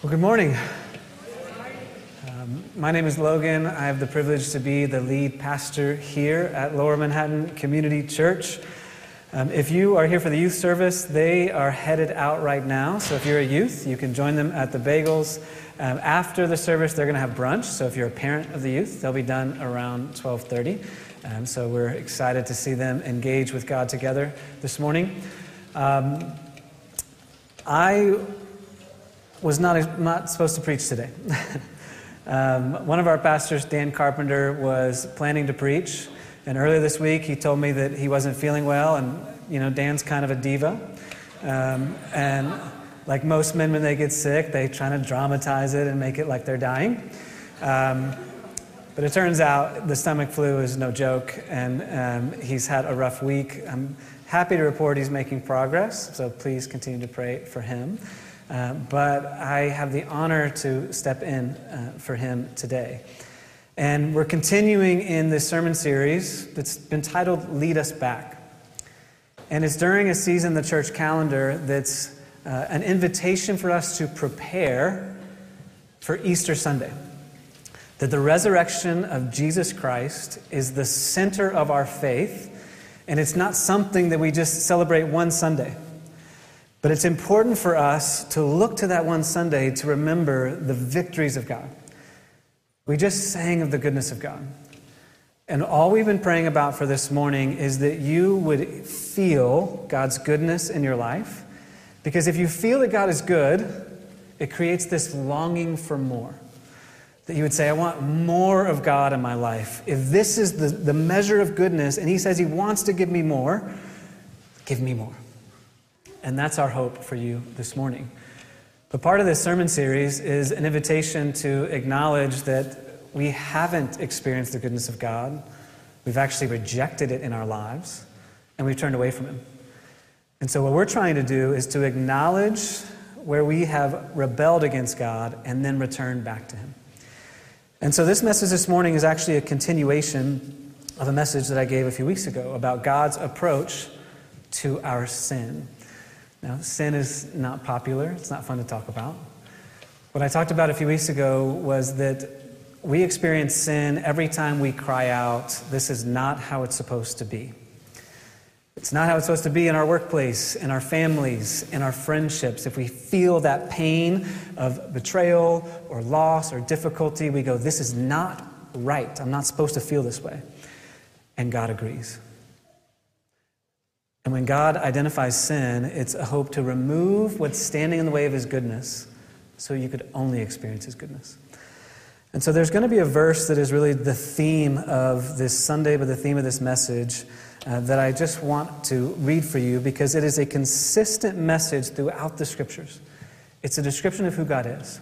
Well, good morning. Um, my name is Logan. I have the privilege to be the lead pastor here at Lower Manhattan Community Church. Um, if you are here for the youth service, they are headed out right now. So if you're a youth, you can join them at the Bagels. Um, after the service, they're going to have brunch. So if you're a parent of the youth, they'll be done around 12:30. Um, so we're excited to see them engage with God together this morning. Um, I was not, not supposed to preach today. um, one of our pastors, Dan Carpenter, was planning to preach. And earlier this week, he told me that he wasn't feeling well. And, you know, Dan's kind of a diva. Um, and like most men, when they get sick, they try to dramatize it and make it like they're dying. Um, but it turns out the stomach flu is no joke, and um, he's had a rough week. I'm happy to report he's making progress, so please continue to pray for him. Uh, but I have the honor to step in uh, for him today. And we're continuing in this sermon series that's been titled Lead Us Back. And it's during a season in the church calendar that's uh, an invitation for us to prepare for Easter Sunday. That the resurrection of Jesus Christ is the center of our faith, and it's not something that we just celebrate one Sunday. But it's important for us to look to that one Sunday to remember the victories of God. We just sang of the goodness of God. And all we've been praying about for this morning is that you would feel God's goodness in your life. Because if you feel that God is good, it creates this longing for more. That you would say, I want more of God in my life. If this is the, the measure of goodness, and He says He wants to give me more, give me more. And that's our hope for you this morning. But part of this sermon series is an invitation to acknowledge that we haven't experienced the goodness of God. We've actually rejected it in our lives, and we've turned away from Him. And so, what we're trying to do is to acknowledge where we have rebelled against God and then return back to Him. And so, this message this morning is actually a continuation of a message that I gave a few weeks ago about God's approach to our sin. Now, sin is not popular, it's not fun to talk about. What I talked about a few weeks ago was that we experience sin every time we cry out, This is not how it's supposed to be. It's not how it's supposed to be in our workplace, in our families, in our friendships. If we feel that pain of betrayal or loss or difficulty, we go, This is not right. I'm not supposed to feel this way. And God agrees. And when God identifies sin, it's a hope to remove what's standing in the way of his goodness so you could only experience his goodness. And so there's going to be a verse that is really the theme of this Sunday, but the theme of this message uh, that I just want to read for you because it is a consistent message throughout the scriptures. It's a description of who God is.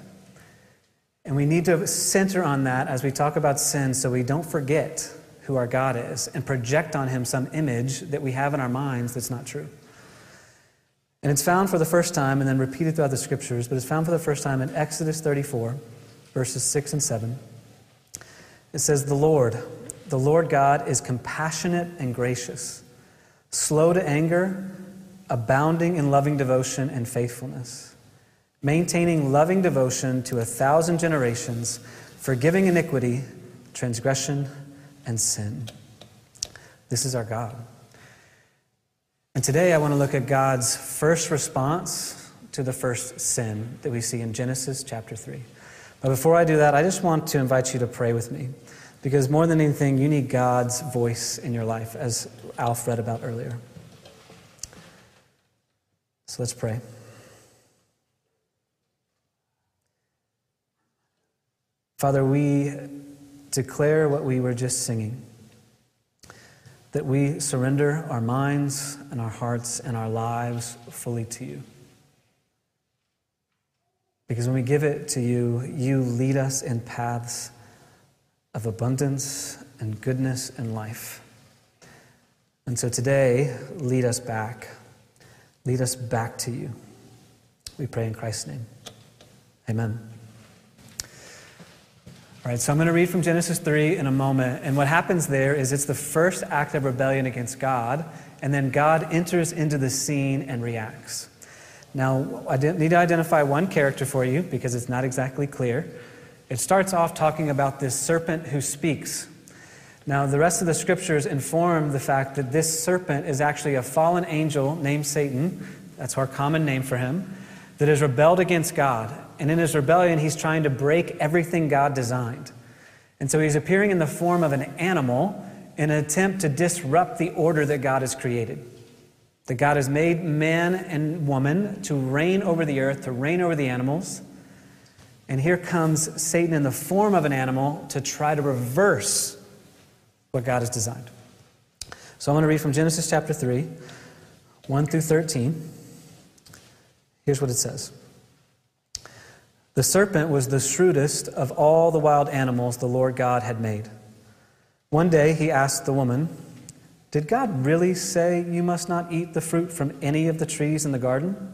And we need to center on that as we talk about sin so we don't forget who our God is and project on him some image that we have in our minds that's not true. And it's found for the first time and then repeated throughout the scriptures, but it's found for the first time in Exodus 34, verses 6 and 7. It says, The Lord, the Lord God is compassionate and gracious, slow to anger, abounding in loving devotion and faithfulness, maintaining loving devotion to a thousand generations, forgiving iniquity, transgression, and sin. This is our God. And today I want to look at God's first response to the first sin that we see in Genesis chapter 3. But before I do that, I just want to invite you to pray with me. Because more than anything, you need God's voice in your life, as Alf read about earlier. So let's pray. Father, we declare what we were just singing that we surrender our minds and our hearts and our lives fully to you. Because when we give it to you, you lead us in paths of abundance and goodness and life. And so today, lead us back. Lead us back to you. We pray in Christ's name. Amen. All right, so I'm going to read from Genesis 3 in a moment. And what happens there is it's the first act of rebellion against God, and then God enters into the scene and reacts. Now, I need to identify one character for you because it's not exactly clear. It starts off talking about this serpent who speaks. Now, the rest of the scriptures inform the fact that this serpent is actually a fallen angel named Satan. That's our common name for him, that has rebelled against God. And in his rebellion, he's trying to break everything God designed. And so he's appearing in the form of an animal in an attempt to disrupt the order that God has created. That God has made man and woman to reign over the earth, to reign over the animals. And here comes Satan in the form of an animal to try to reverse what God has designed. So I'm going to read from Genesis chapter 3, 1 through 13. Here's what it says The serpent was the shrewdest of all the wild animals the Lord God had made. One day he asked the woman, Did God really say you must not eat the fruit from any of the trees in the garden?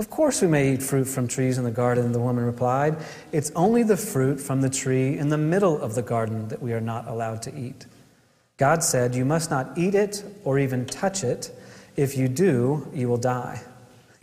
Of course we may eat fruit from trees in the garden, the woman replied. It's only the fruit from the tree in the middle of the garden that we are not allowed to eat. God said, You must not eat it or even touch it. If you do, you will die.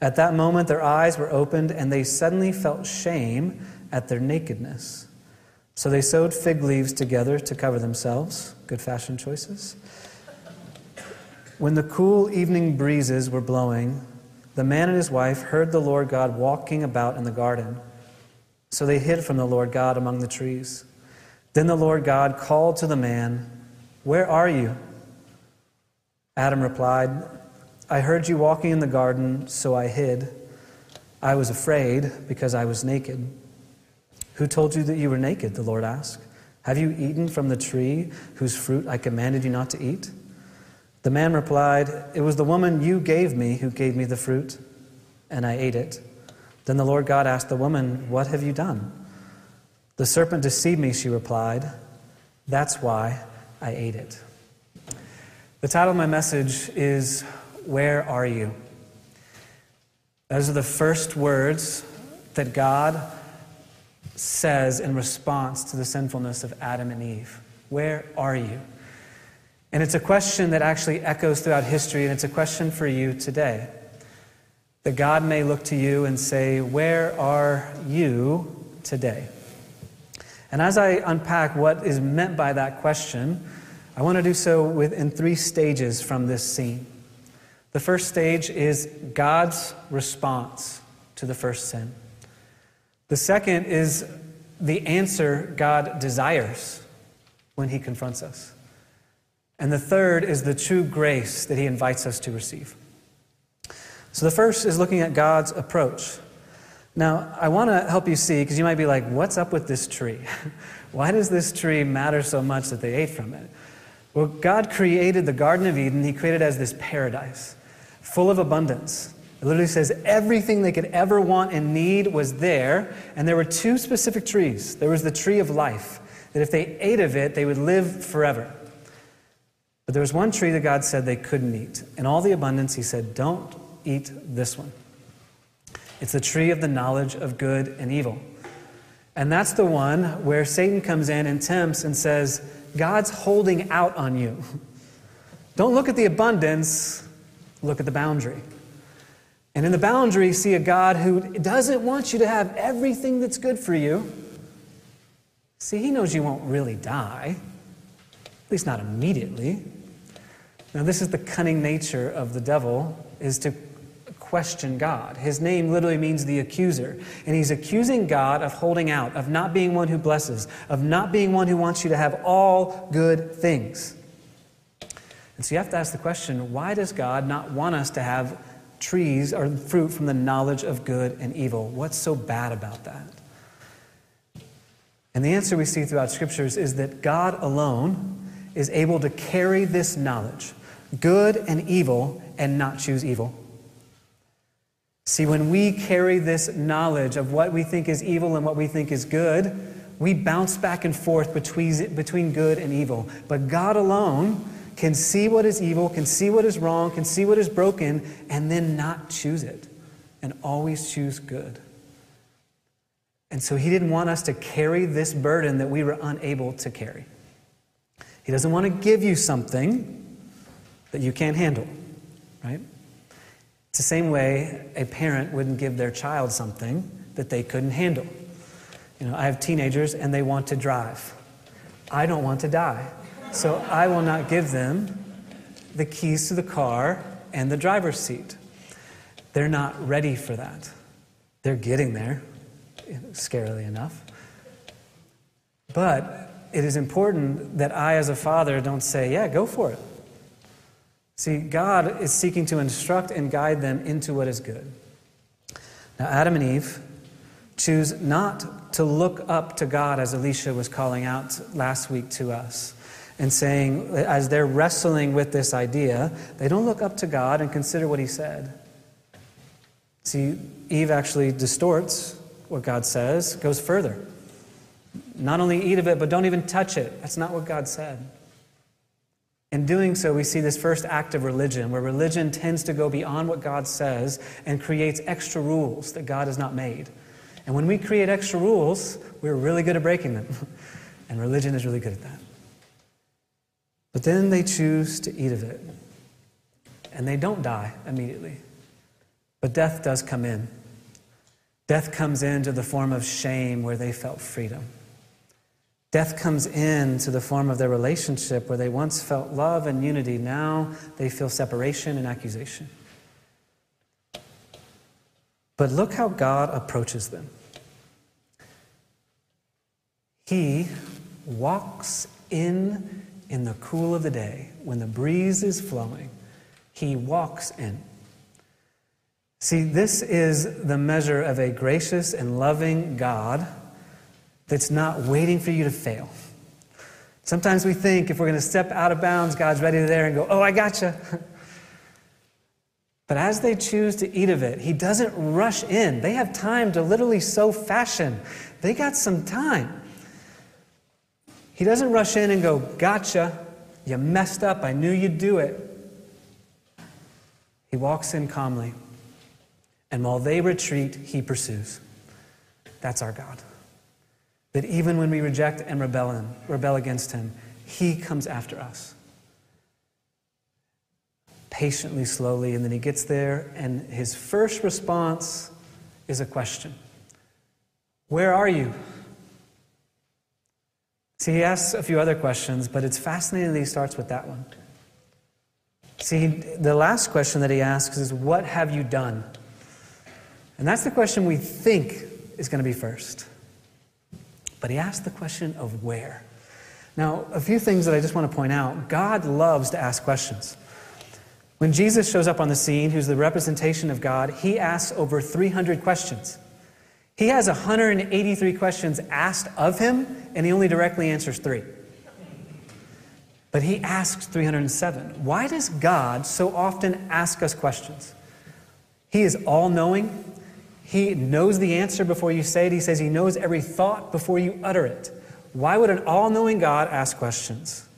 At that moment, their eyes were opened, and they suddenly felt shame at their nakedness. So they sewed fig leaves together to cover themselves. Good fashion choices. When the cool evening breezes were blowing, the man and his wife heard the Lord God walking about in the garden. So they hid from the Lord God among the trees. Then the Lord God called to the man, Where are you? Adam replied, I heard you walking in the garden, so I hid. I was afraid because I was naked. Who told you that you were naked? The Lord asked. Have you eaten from the tree whose fruit I commanded you not to eat? The man replied, It was the woman you gave me who gave me the fruit, and I ate it. Then the Lord God asked the woman, What have you done? The serpent deceived me, she replied. That's why I ate it. The title of my message is Where Are You? Those are the first words that God says in response to the sinfulness of Adam and Eve. Where are you? And it's a question that actually echoes throughout history, and it's a question for you today. That God may look to you and say, Where are you today? And as I unpack what is meant by that question, I want to do so within three stages from this scene. The first stage is God's response to the first sin. The second is the answer God desires when he confronts us. And the third is the true grace that he invites us to receive. So the first is looking at God's approach. Now, I want to help you see, because you might be like, what's up with this tree? Why does this tree matter so much that they ate from it? Well, God created the Garden of Eden, He created as this paradise full of abundance. It literally says everything they could ever want and need was there, and there were two specific trees. There was the tree of life, that if they ate of it, they would live forever. But there was one tree that God said they couldn't eat. In all the abundance, He said, Don't eat this one. It's the tree of the knowledge of good and evil. And that's the one where Satan comes in and tempts and says, God's holding out on you. Don't look at the abundance, look at the boundary. And in the boundary, see a God who doesn't want you to have everything that's good for you. See, He knows you won't really die, at least not immediately. Now, this is the cunning nature of the devil, is to question God. His name literally means the accuser. And he's accusing God of holding out, of not being one who blesses, of not being one who wants you to have all good things. And so you have to ask the question why does God not want us to have trees or fruit from the knowledge of good and evil? What's so bad about that? And the answer we see throughout scriptures is that God alone is able to carry this knowledge good and evil and not choose evil. See, when we carry this knowledge of what we think is evil and what we think is good, we bounce back and forth between, between good and evil. But God alone can see what is evil, can see what is wrong, can see what is broken, and then not choose it, and always choose good. And so He didn't want us to carry this burden that we were unable to carry. He doesn't want to give you something that you can't handle, right? It's the same way a parent wouldn't give their child something that they couldn't handle. You know, I have teenagers and they want to drive. I don't want to die. So I will not give them the keys to the car and the driver's seat. They're not ready for that. They're getting there, scarily enough. But it is important that I, as a father, don't say, Yeah, go for it. See, God is seeking to instruct and guide them into what is good. Now, Adam and Eve choose not to look up to God as Alicia was calling out last week to us and saying, as they're wrestling with this idea, they don't look up to God and consider what He said. See, Eve actually distorts what God says, goes further. Not only eat of it, but don't even touch it. That's not what God said. In doing so, we see this first act of religion, where religion tends to go beyond what God says and creates extra rules that God has not made. And when we create extra rules, we're really good at breaking them. and religion is really good at that. But then they choose to eat of it. And they don't die immediately. But death does come in. Death comes into the form of shame where they felt freedom. Death comes into the form of their relationship where they once felt love and unity. Now they feel separation and accusation. But look how God approaches them. He walks in in the cool of the day when the breeze is flowing. He walks in. See, this is the measure of a gracious and loving God that's not waiting for you to fail. Sometimes we think if we're going to step out of bounds, God's ready there and go, Oh, I gotcha. But as they choose to eat of it, He doesn't rush in. They have time to literally sow fashion. They got some time. He doesn't rush in and go, Gotcha. You messed up. I knew you'd do it. He walks in calmly. And while they retreat, He pursues. That's our God. That even when we reject and rebel, him, rebel against him, he comes after us. Patiently, slowly, and then he gets there, and his first response is a question Where are you? See, he asks a few other questions, but it's fascinating that he starts with that one. See, the last question that he asks is, What have you done? And that's the question we think is going to be first. But he asked the question of where. Now, a few things that I just want to point out God loves to ask questions. When Jesus shows up on the scene, who's the representation of God, he asks over 300 questions. He has 183 questions asked of him, and he only directly answers three. But he asks 307. Why does God so often ask us questions? He is all knowing, he knows the answer before you say it. He says he knows every thought before you utter it. Why would an all knowing God ask questions?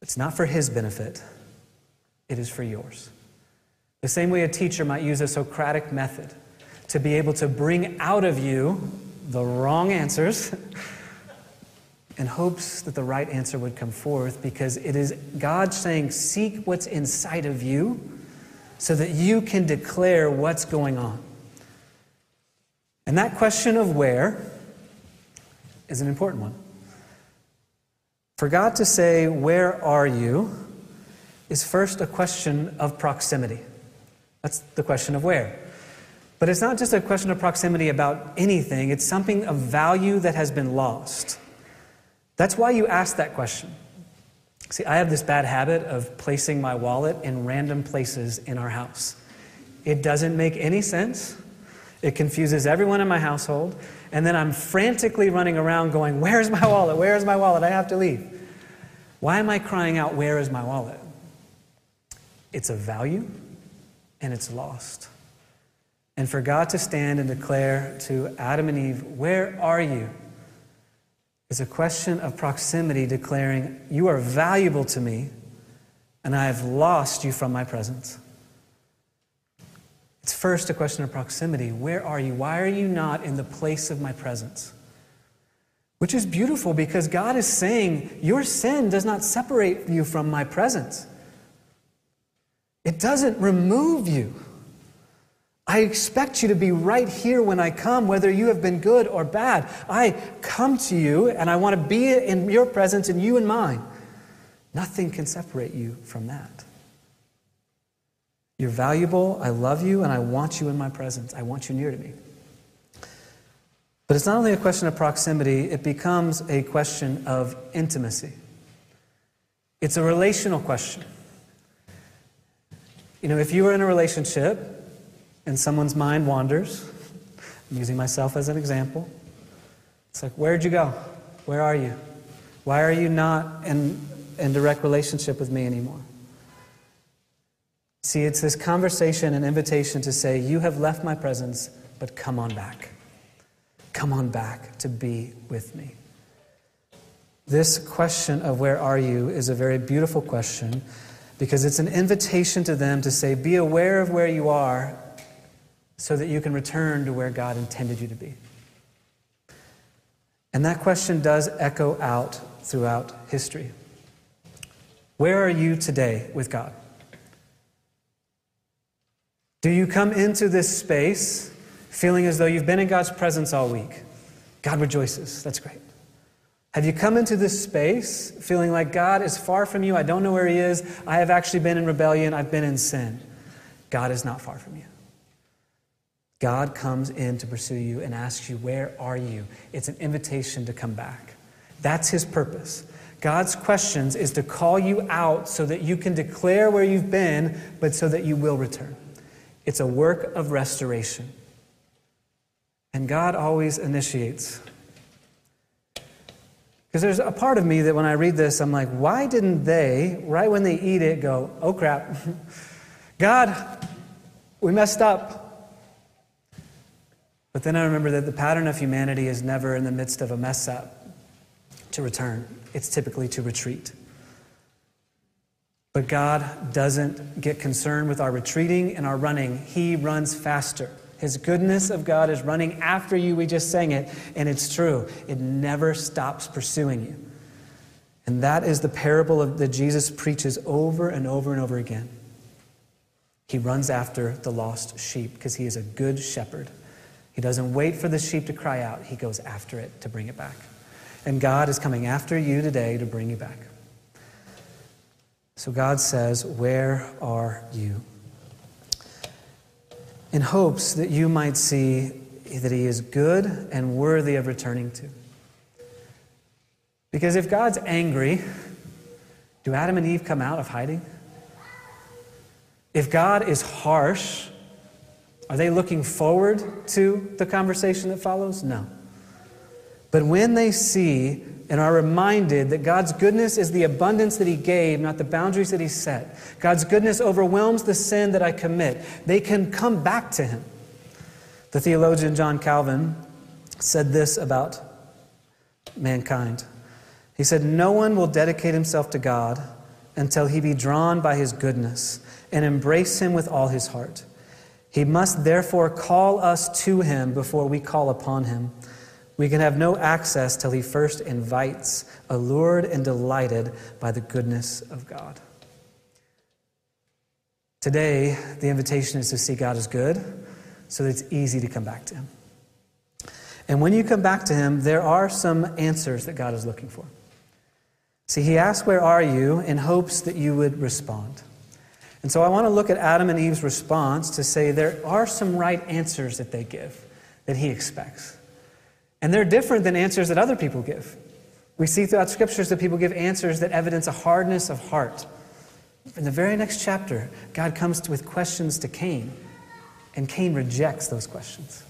It's not for his benefit, it is for yours. The same way a teacher might use a Socratic method to be able to bring out of you the wrong answers in hopes that the right answer would come forth because it is God saying, Seek what's inside of you so that you can declare what's going on. And that question of where is an important one. For God to say, Where are you? is first a question of proximity. That's the question of where. But it's not just a question of proximity about anything, it's something of value that has been lost. That's why you ask that question. See, I have this bad habit of placing my wallet in random places in our house. It doesn't make any sense. It confuses everyone in my household. And then I'm frantically running around going, Where's my wallet? Where's my wallet? I have to leave. Why am I crying out, Where is my wallet? It's a value and it's lost. And for God to stand and declare to Adam and Eve, Where are you? is a question of proximity, declaring, You are valuable to me, and I have lost you from my presence. It's first a question of proximity. Where are you? Why are you not in the place of my presence? Which is beautiful because God is saying, Your sin does not separate you from my presence. It doesn't remove you. I expect you to be right here when I come, whether you have been good or bad. I come to you and I want to be in your presence and you in mine. Nothing can separate you from that. You're valuable. I love you and I want you in my presence. I want you near to me. But it's not only a question of proximity, it becomes a question of intimacy. It's a relational question. You know, if you are in a relationship and someone's mind wanders, I'm using myself as an example. It's like, where'd you go? Where are you? Why are you not in, in direct relationship with me anymore? See, it's this conversation and invitation to say, You have left my presence, but come on back. Come on back to be with me. This question of where are you is a very beautiful question because it's an invitation to them to say, Be aware of where you are so that you can return to where God intended you to be? And that question does echo out throughout history. Where are you today with God? Do you come into this space feeling as though you've been in God's presence all week? God rejoices. That's great. Have you come into this space feeling like God is far from you? I don't know where He is. I have actually been in rebellion. I've been in sin. God is not far from you. God comes in to pursue you and asks you, Where are you? It's an invitation to come back. That's his purpose. God's questions is to call you out so that you can declare where you've been, but so that you will return. It's a work of restoration. And God always initiates. Because there's a part of me that when I read this, I'm like, why didn't they, right when they eat it, go, oh crap, God, we messed up. But then I remember that the pattern of humanity is never in the midst of a mess up to return, it's typically to retreat. But God doesn't get concerned with our retreating and our running, He runs faster. His goodness of God is running after you. We just sang it, and it's true. It never stops pursuing you. And that is the parable of, that Jesus preaches over and over and over again. He runs after the lost sheep because he is a good shepherd. He doesn't wait for the sheep to cry out, he goes after it to bring it back. And God is coming after you today to bring you back. So God says, Where are you? In hopes that you might see that He is good and worthy of returning to. Because if God's angry, do Adam and Eve come out of hiding? If God is harsh, are they looking forward to the conversation that follows? No. But when they see and are reminded that God's goodness is the abundance that He gave, not the boundaries that He set, God's goodness overwhelms the sin that I commit, they can come back to Him. The theologian John Calvin said this about mankind. He said, No one will dedicate himself to God until he be drawn by His goodness and embrace Him with all his heart. He must therefore call us to him before we call upon him. We can have no access till he first invites, allured and delighted by the goodness of God. Today, the invitation is to see God as good so that it's easy to come back to him. And when you come back to him, there are some answers that God is looking for. See, he asks, Where are you? in hopes that you would respond. And so I want to look at Adam and Eve's response to say there are some right answers that they give that he expects. And they're different than answers that other people give. We see throughout scriptures that people give answers that evidence a hardness of heart. In the very next chapter, God comes with questions to Cain, and Cain rejects those questions.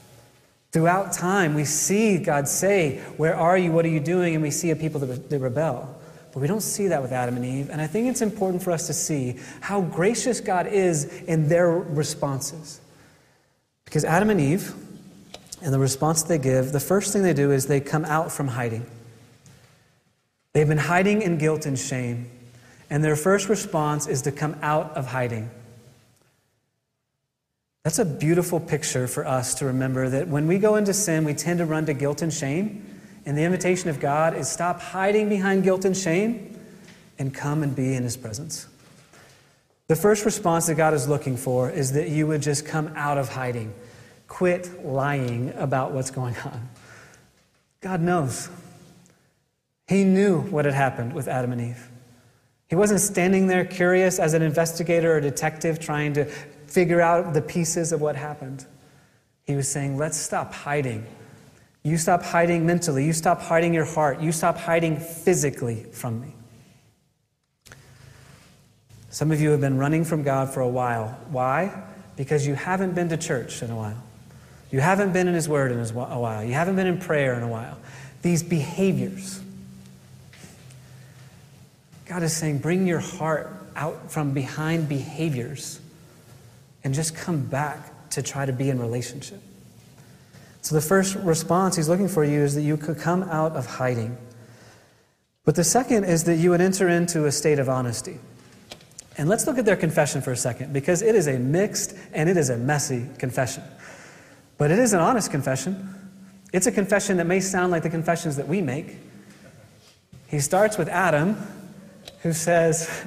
Throughout time, we see God say, Where are you? What are you doing? And we see a people that rebel. But we don't see that with Adam and Eve. And I think it's important for us to see how gracious God is in their responses. Because Adam and Eve, and the response they give, the first thing they do is they come out from hiding. They've been hiding in guilt and shame, and their first response is to come out of hiding. That's a beautiful picture for us to remember that when we go into sin, we tend to run to guilt and shame. And the invitation of God is stop hiding behind guilt and shame and come and be in His presence. The first response that God is looking for is that you would just come out of hiding. Quit lying about what's going on. God knows. He knew what had happened with Adam and Eve. He wasn't standing there curious as an investigator or detective trying to figure out the pieces of what happened. He was saying, let's stop hiding. You stop hiding mentally. You stop hiding your heart. You stop hiding physically from me. Some of you have been running from God for a while. Why? Because you haven't been to church in a while. You haven't been in His Word in a while. You haven't been in prayer in a while. These behaviors. God is saying, bring your heart out from behind behaviors and just come back to try to be in relationship. So the first response he's looking for you is that you could come out of hiding. But the second is that you would enter into a state of honesty. And let's look at their confession for a second, because it is a mixed and it is a messy confession. But it is an honest confession. It's a confession that may sound like the confessions that we make. He starts with Adam, who says,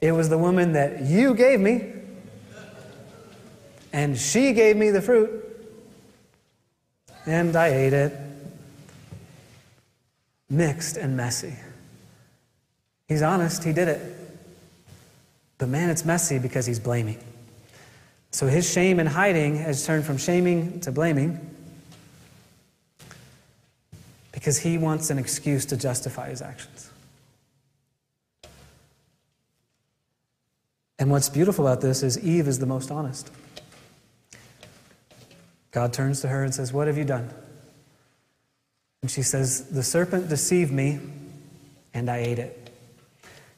It was the woman that you gave me and she gave me the fruit, and I ate it. Mixed and messy. He's honest, he did it. But man, it's messy because he's blaming. So his shame and hiding has turned from shaming to blaming because he wants an excuse to justify his actions. And what's beautiful about this is Eve is the most honest. God turns to her and says, What have you done? And she says, The serpent deceived me, and I ate it.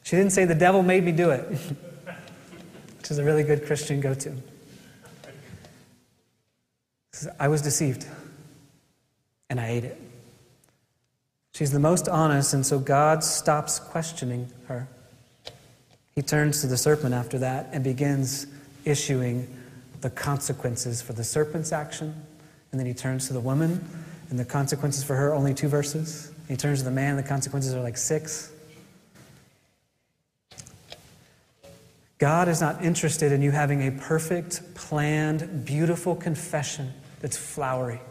She didn't say, The devil made me do it, which is a really good Christian go to. I was deceived, and I ate it. She's the most honest, and so God stops questioning her. He turns to the serpent after that and begins issuing the consequences for the serpent's action. And then he turns to the woman, and the consequences for her, only two verses. He turns to the man, the consequences are like six. God is not interested in you having a perfect, planned, beautiful confession that's flowery.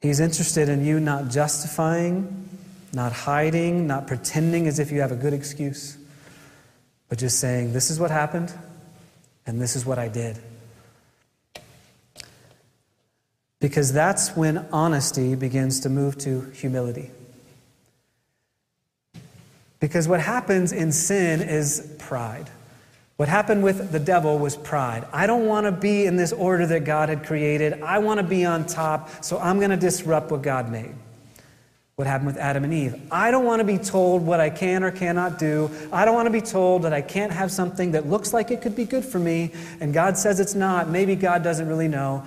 He's interested in you not justifying, not hiding, not pretending as if you have a good excuse, but just saying, This is what happened. And this is what I did. Because that's when honesty begins to move to humility. Because what happens in sin is pride. What happened with the devil was pride. I don't want to be in this order that God had created. I want to be on top, so I'm going to disrupt what God made what happened with Adam and Eve. I don't want to be told what I can or cannot do. I don't want to be told that I can't have something that looks like it could be good for me, and God says it's not. Maybe God doesn't really know.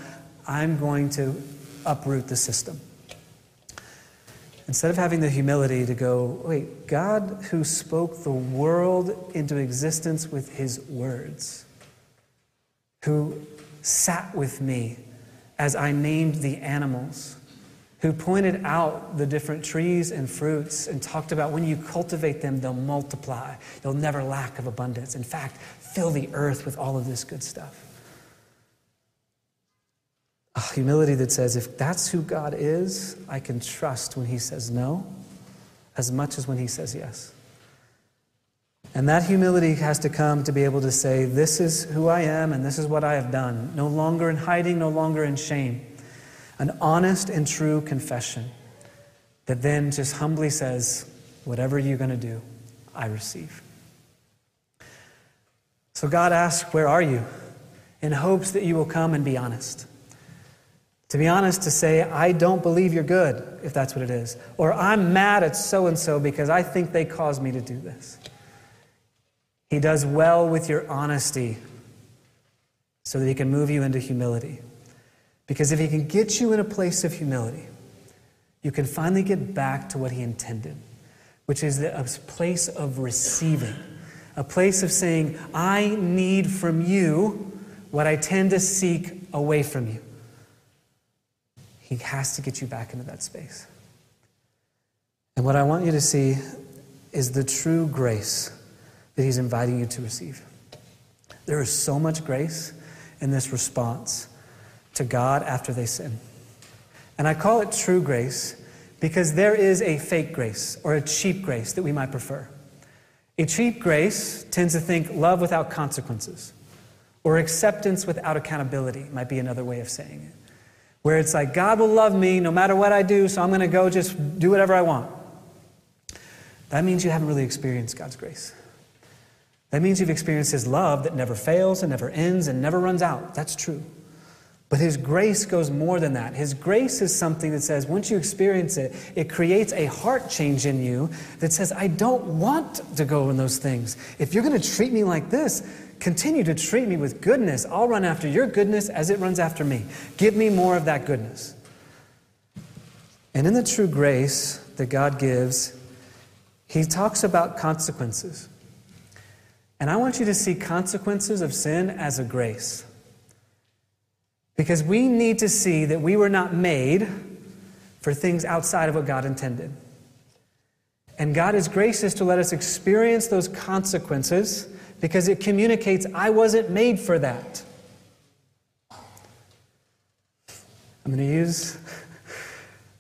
I'm going to uproot the system. Instead of having the humility to go, wait, God who spoke the world into existence with his words, who sat with me as I named the animals who pointed out the different trees and fruits and talked about when you cultivate them, they'll multiply. You'll never lack of abundance. In fact, fill the earth with all of this good stuff. A humility that says, if that's who God is, I can trust when He says no as much as when He says yes. And that humility has to come to be able to say, This is who I am and this is what I have done. No longer in hiding, no longer in shame an honest and true confession that then just humbly says, Whatever you're going to do, I receive. So God asks, Where are you? in hopes that you will come and be honest. To be honest, to say, I don't believe you're good, if that's what it is. Or I'm mad at so and so because I think they caused me to do this. He does well with your honesty so that he can move you into humility. Because if he can get you in a place of humility, you can finally get back to what he intended, which is a place of receiving, a place of saying, I need from you what I tend to seek away from you. He has to get you back into that space. And what I want you to see is the true grace that he's inviting you to receive. There is so much grace in this response to God after they sin. And I call it true grace because there is a fake grace or a cheap grace that we might prefer. A cheap grace tends to think love without consequences or acceptance without accountability, might be another way of saying it. Where it's like, God will love me no matter what I do, so I'm going to go just do whatever I want. That means you haven't really experienced God's grace. That means you've experienced His love that never fails and never ends and never runs out. That's true. But His grace goes more than that. His grace is something that says, once you experience it, it creates a heart change in you that says, I don't want to go in those things. If you're going to treat me like this, continue to treat me with goodness. I'll run after your goodness as it runs after me. Give me more of that goodness. And in the true grace that God gives, He talks about consequences. And I want you to see consequences of sin as a grace. Because we need to see that we were not made for things outside of what God intended. And God is gracious to let us experience those consequences because it communicates, I wasn't made for that. I'm going to use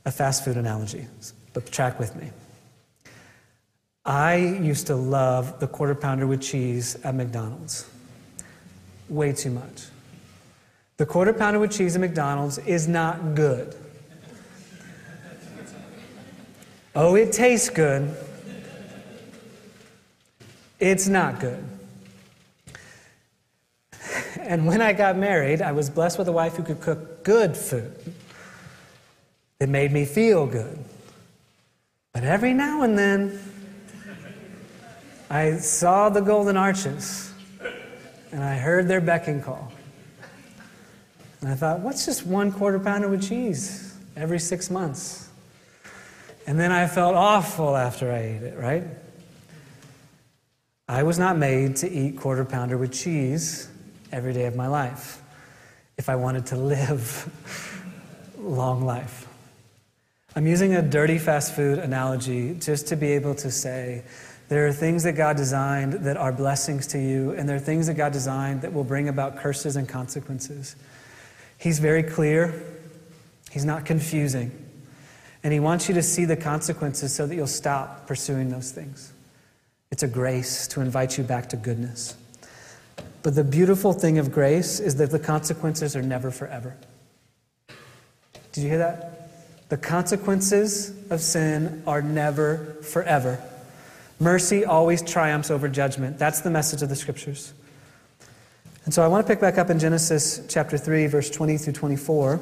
a fast food analogy, but track with me. I used to love the quarter pounder with cheese at McDonald's. Way too much. The quarter pounder with cheese at McDonald's is not good. Oh, it tastes good. It's not good. And when I got married, I was blessed with a wife who could cook good food. It made me feel good. But every now and then, I saw the golden arches and I heard their becking call. And I thought, what's just one quarter pounder with cheese every six months? And then I felt awful after I ate it, right? I was not made to eat quarter pounder with cheese every day of my life if I wanted to live long life. I'm using a dirty fast food analogy just to be able to say there are things that God designed that are blessings to you, and there are things that God designed that will bring about curses and consequences. He's very clear, He's not confusing. And He wants you to see the consequences so that you'll stop pursuing those things. It's a grace to invite you back to goodness. But the beautiful thing of grace is that the consequences are never forever. Did you hear that? The consequences of sin are never forever. Mercy always triumphs over judgment. That's the message of the scriptures. And so I want to pick back up in Genesis chapter 3, verse 20 through 24,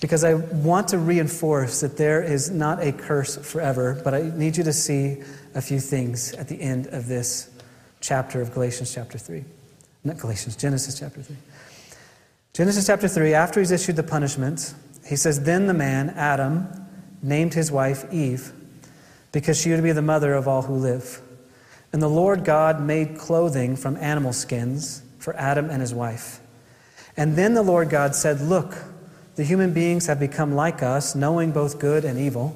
because I want to reinforce that there is not a curse forever, but I need you to see a few things at the end of this chapter of Galatians chapter 3. Not Galatians, Genesis chapter 3. Genesis chapter 3, after he's issued the punishment, he says, Then the man, Adam, named his wife Eve because she would be the mother of all who live. And the Lord God made clothing from animal skins for Adam and his wife. And then the Lord God said, Look, the human beings have become like us, knowing both good and evil.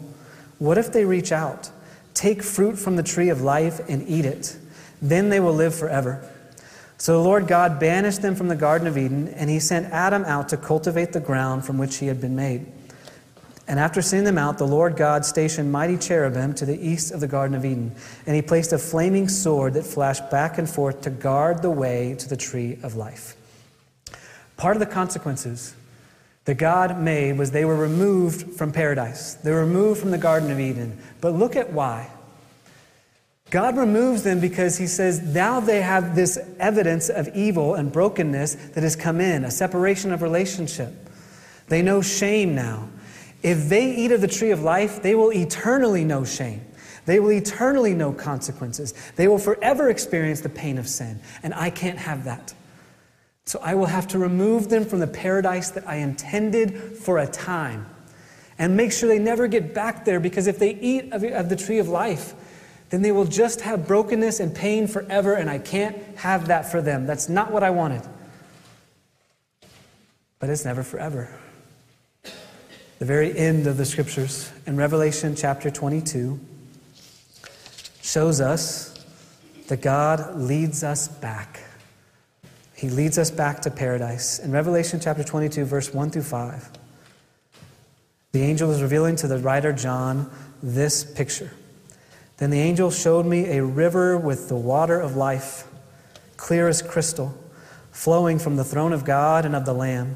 What if they reach out, take fruit from the tree of life, and eat it? Then they will live forever. So the Lord God banished them from the Garden of Eden, and he sent Adam out to cultivate the ground from which he had been made. And after sending them out, the Lord God stationed mighty cherubim to the east of the Garden of Eden. And he placed a flaming sword that flashed back and forth to guard the way to the tree of life. Part of the consequences that God made was they were removed from paradise, they were removed from the Garden of Eden. But look at why. God removes them because he says now they have this evidence of evil and brokenness that has come in, a separation of relationship. They know shame now. If they eat of the tree of life, they will eternally know shame. They will eternally know consequences. They will forever experience the pain of sin. And I can't have that. So I will have to remove them from the paradise that I intended for a time and make sure they never get back there because if they eat of the tree of life, then they will just have brokenness and pain forever, and I can't have that for them. That's not what I wanted. But it's never forever. The very end of the scriptures in Revelation chapter 22 shows us that God leads us back. He leads us back to paradise. In Revelation chapter 22, verse 1 through 5, the angel is revealing to the writer John this picture. Then the angel showed me a river with the water of life, clear as crystal, flowing from the throne of God and of the Lamb.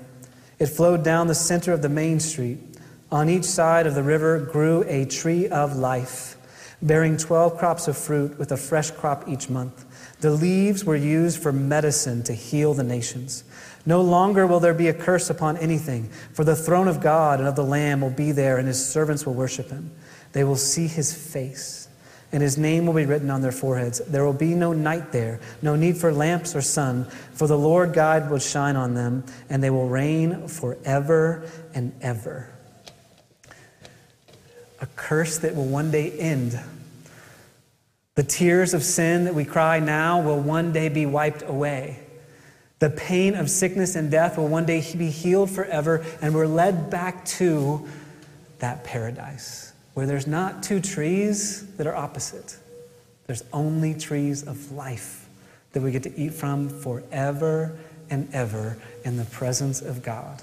It flowed down the center of the main street. On each side of the river grew a tree of life, bearing 12 crops of fruit with a fresh crop each month. The leaves were used for medicine to heal the nations. No longer will there be a curse upon anything, for the throne of God and of the Lamb will be there, and his servants will worship him. They will see his face, and his name will be written on their foreheads. There will be no night there, no need for lamps or sun, for the Lord God will shine on them, and they will reign forever and ever. A curse that will one day end the tears of sin that we cry now will one day be wiped away. The pain of sickness and death will one day be healed forever, and we're led back to that paradise where there's not two trees that are opposite. There's only trees of life that we get to eat from forever and ever in the presence of God.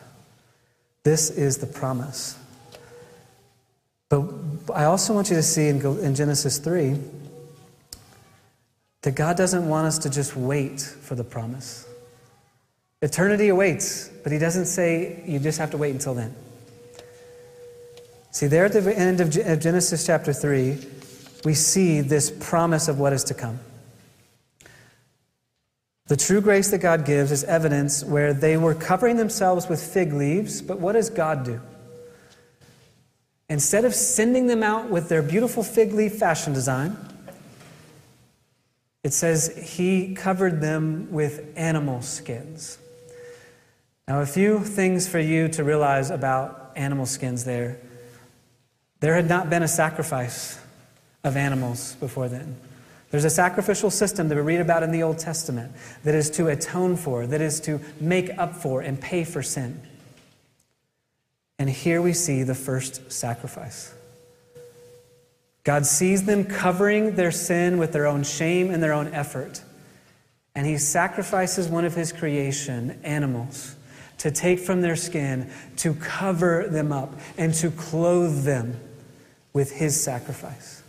This is the promise. But I also want you to see in Genesis 3 that God doesn't want us to just wait for the promise. Eternity awaits, but He doesn't say you just have to wait until then. See, there at the end of Genesis chapter 3, we see this promise of what is to come. The true grace that God gives is evidence where they were covering themselves with fig leaves, but what does God do? Instead of sending them out with their beautiful fig leaf fashion design, it says he covered them with animal skins. Now, a few things for you to realize about animal skins there. There had not been a sacrifice of animals before then. There's a sacrificial system that we read about in the Old Testament that is to atone for, that is to make up for and pay for sin. And here we see the first sacrifice. God sees them covering their sin with their own shame and their own effort. And he sacrifices one of his creation, animals, to take from their skin, to cover them up, and to clothe them with his sacrifice.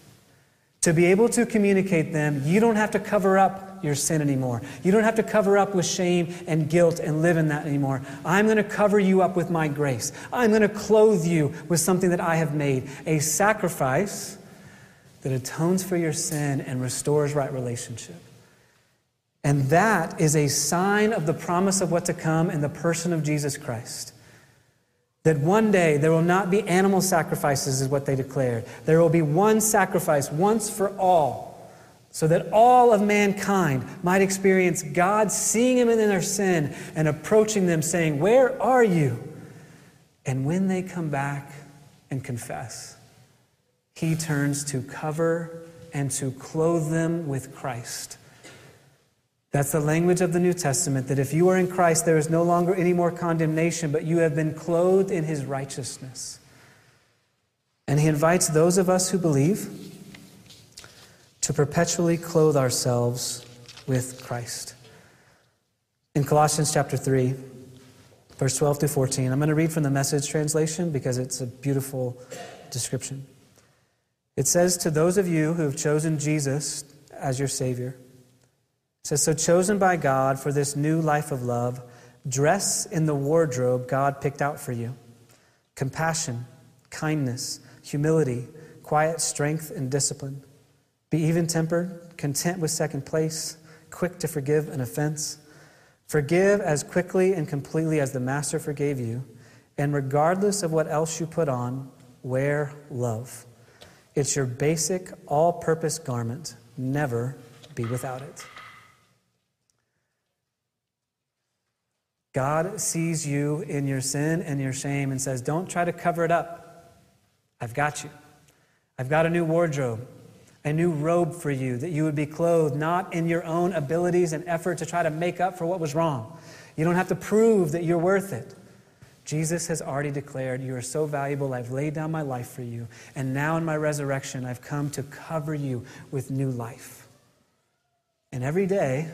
To be able to communicate them, you don't have to cover up your sin anymore. You don't have to cover up with shame and guilt and live in that anymore. I'm going to cover you up with my grace. I'm going to clothe you with something that I have made a sacrifice that atones for your sin and restores right relationship. And that is a sign of the promise of what to come in the person of Jesus Christ. That one day there will not be animal sacrifices, is what they declared. There will be one sacrifice once for all, so that all of mankind might experience God seeing them in their sin and approaching them, saying, Where are you? And when they come back and confess, he turns to cover and to clothe them with Christ. That's the language of the New Testament that if you are in Christ, there is no longer any more condemnation, but you have been clothed in his righteousness. And he invites those of us who believe to perpetually clothe ourselves with Christ. In Colossians chapter 3, verse 12 through 14, I'm going to read from the message translation because it's a beautiful description. It says to those of you who have chosen Jesus as your Savior, it says, So chosen by God for this new life of love, dress in the wardrobe God picked out for you compassion, kindness, humility, quiet strength, and discipline. Be even tempered, content with second place, quick to forgive an offense. Forgive as quickly and completely as the Master forgave you, and regardless of what else you put on, wear love. It's your basic, all purpose garment. Never be without it. God sees you in your sin and your shame and says, Don't try to cover it up. I've got you. I've got a new wardrobe, a new robe for you, that you would be clothed not in your own abilities and effort to try to make up for what was wrong. You don't have to prove that you're worth it. Jesus has already declared, You are so valuable, I've laid down my life for you. And now in my resurrection, I've come to cover you with new life. And every day,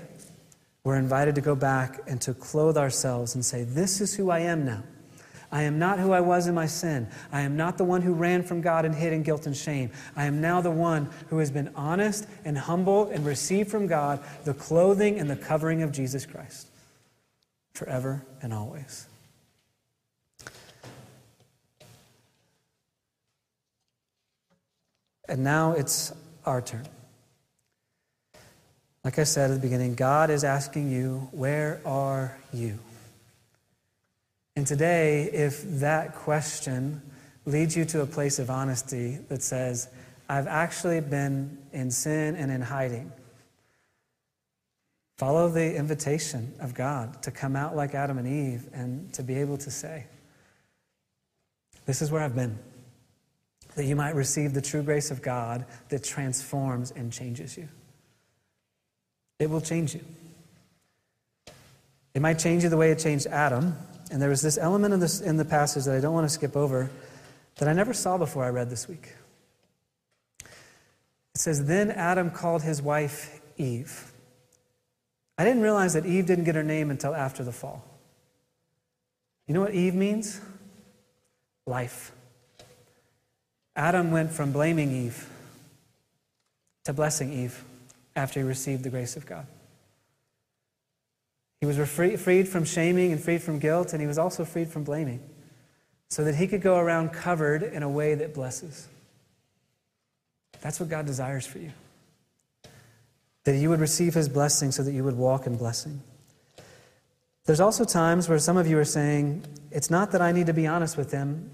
we're invited to go back and to clothe ourselves and say, This is who I am now. I am not who I was in my sin. I am not the one who ran from God and hid in guilt and shame. I am now the one who has been honest and humble and received from God the clothing and the covering of Jesus Christ forever and always. And now it's our turn. Like I said at the beginning, God is asking you, Where are you? And today, if that question leads you to a place of honesty that says, I've actually been in sin and in hiding, follow the invitation of God to come out like Adam and Eve and to be able to say, This is where I've been. That you might receive the true grace of God that transforms and changes you. It will change you. It might change you the way it changed Adam. And there was this element in, this, in the passage that I don't want to skip over that I never saw before I read this week. It says, Then Adam called his wife Eve. I didn't realize that Eve didn't get her name until after the fall. You know what Eve means? Life. Adam went from blaming Eve to blessing Eve after he received the grace of God. He was freed from shaming and freed from guilt, and he was also freed from blaming, so that he could go around covered in a way that blesses. That's what God desires for you. That you would receive his blessing so that you would walk in blessing. There's also times where some of you are saying, it's not that I need to be honest with them,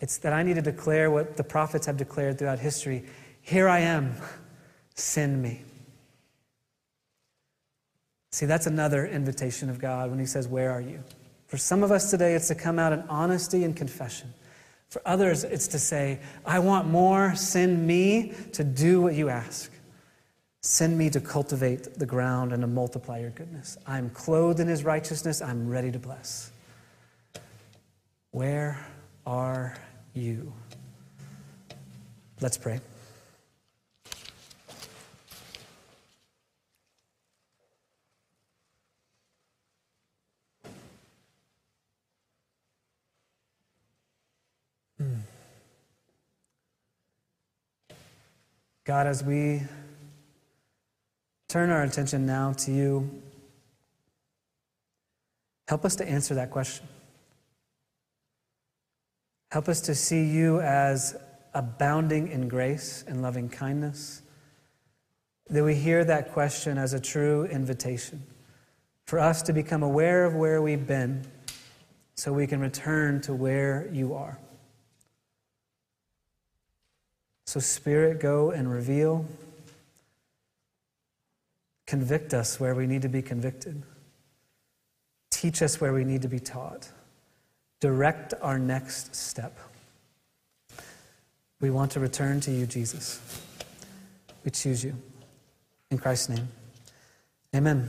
it's that I need to declare what the prophets have declared throughout history. Here I am, send me. See, that's another invitation of God when He says, Where are you? For some of us today, it's to come out in honesty and confession. For others, it's to say, I want more. Send me to do what you ask. Send me to cultivate the ground and to multiply your goodness. I'm clothed in His righteousness. I'm ready to bless. Where are you? Let's pray. God, as we turn our attention now to you, help us to answer that question. Help us to see you as abounding in grace and loving kindness. That we hear that question as a true invitation for us to become aware of where we've been so we can return to where you are. So, Spirit, go and reveal. Convict us where we need to be convicted. Teach us where we need to be taught. Direct our next step. We want to return to you, Jesus. We choose you. In Christ's name, amen.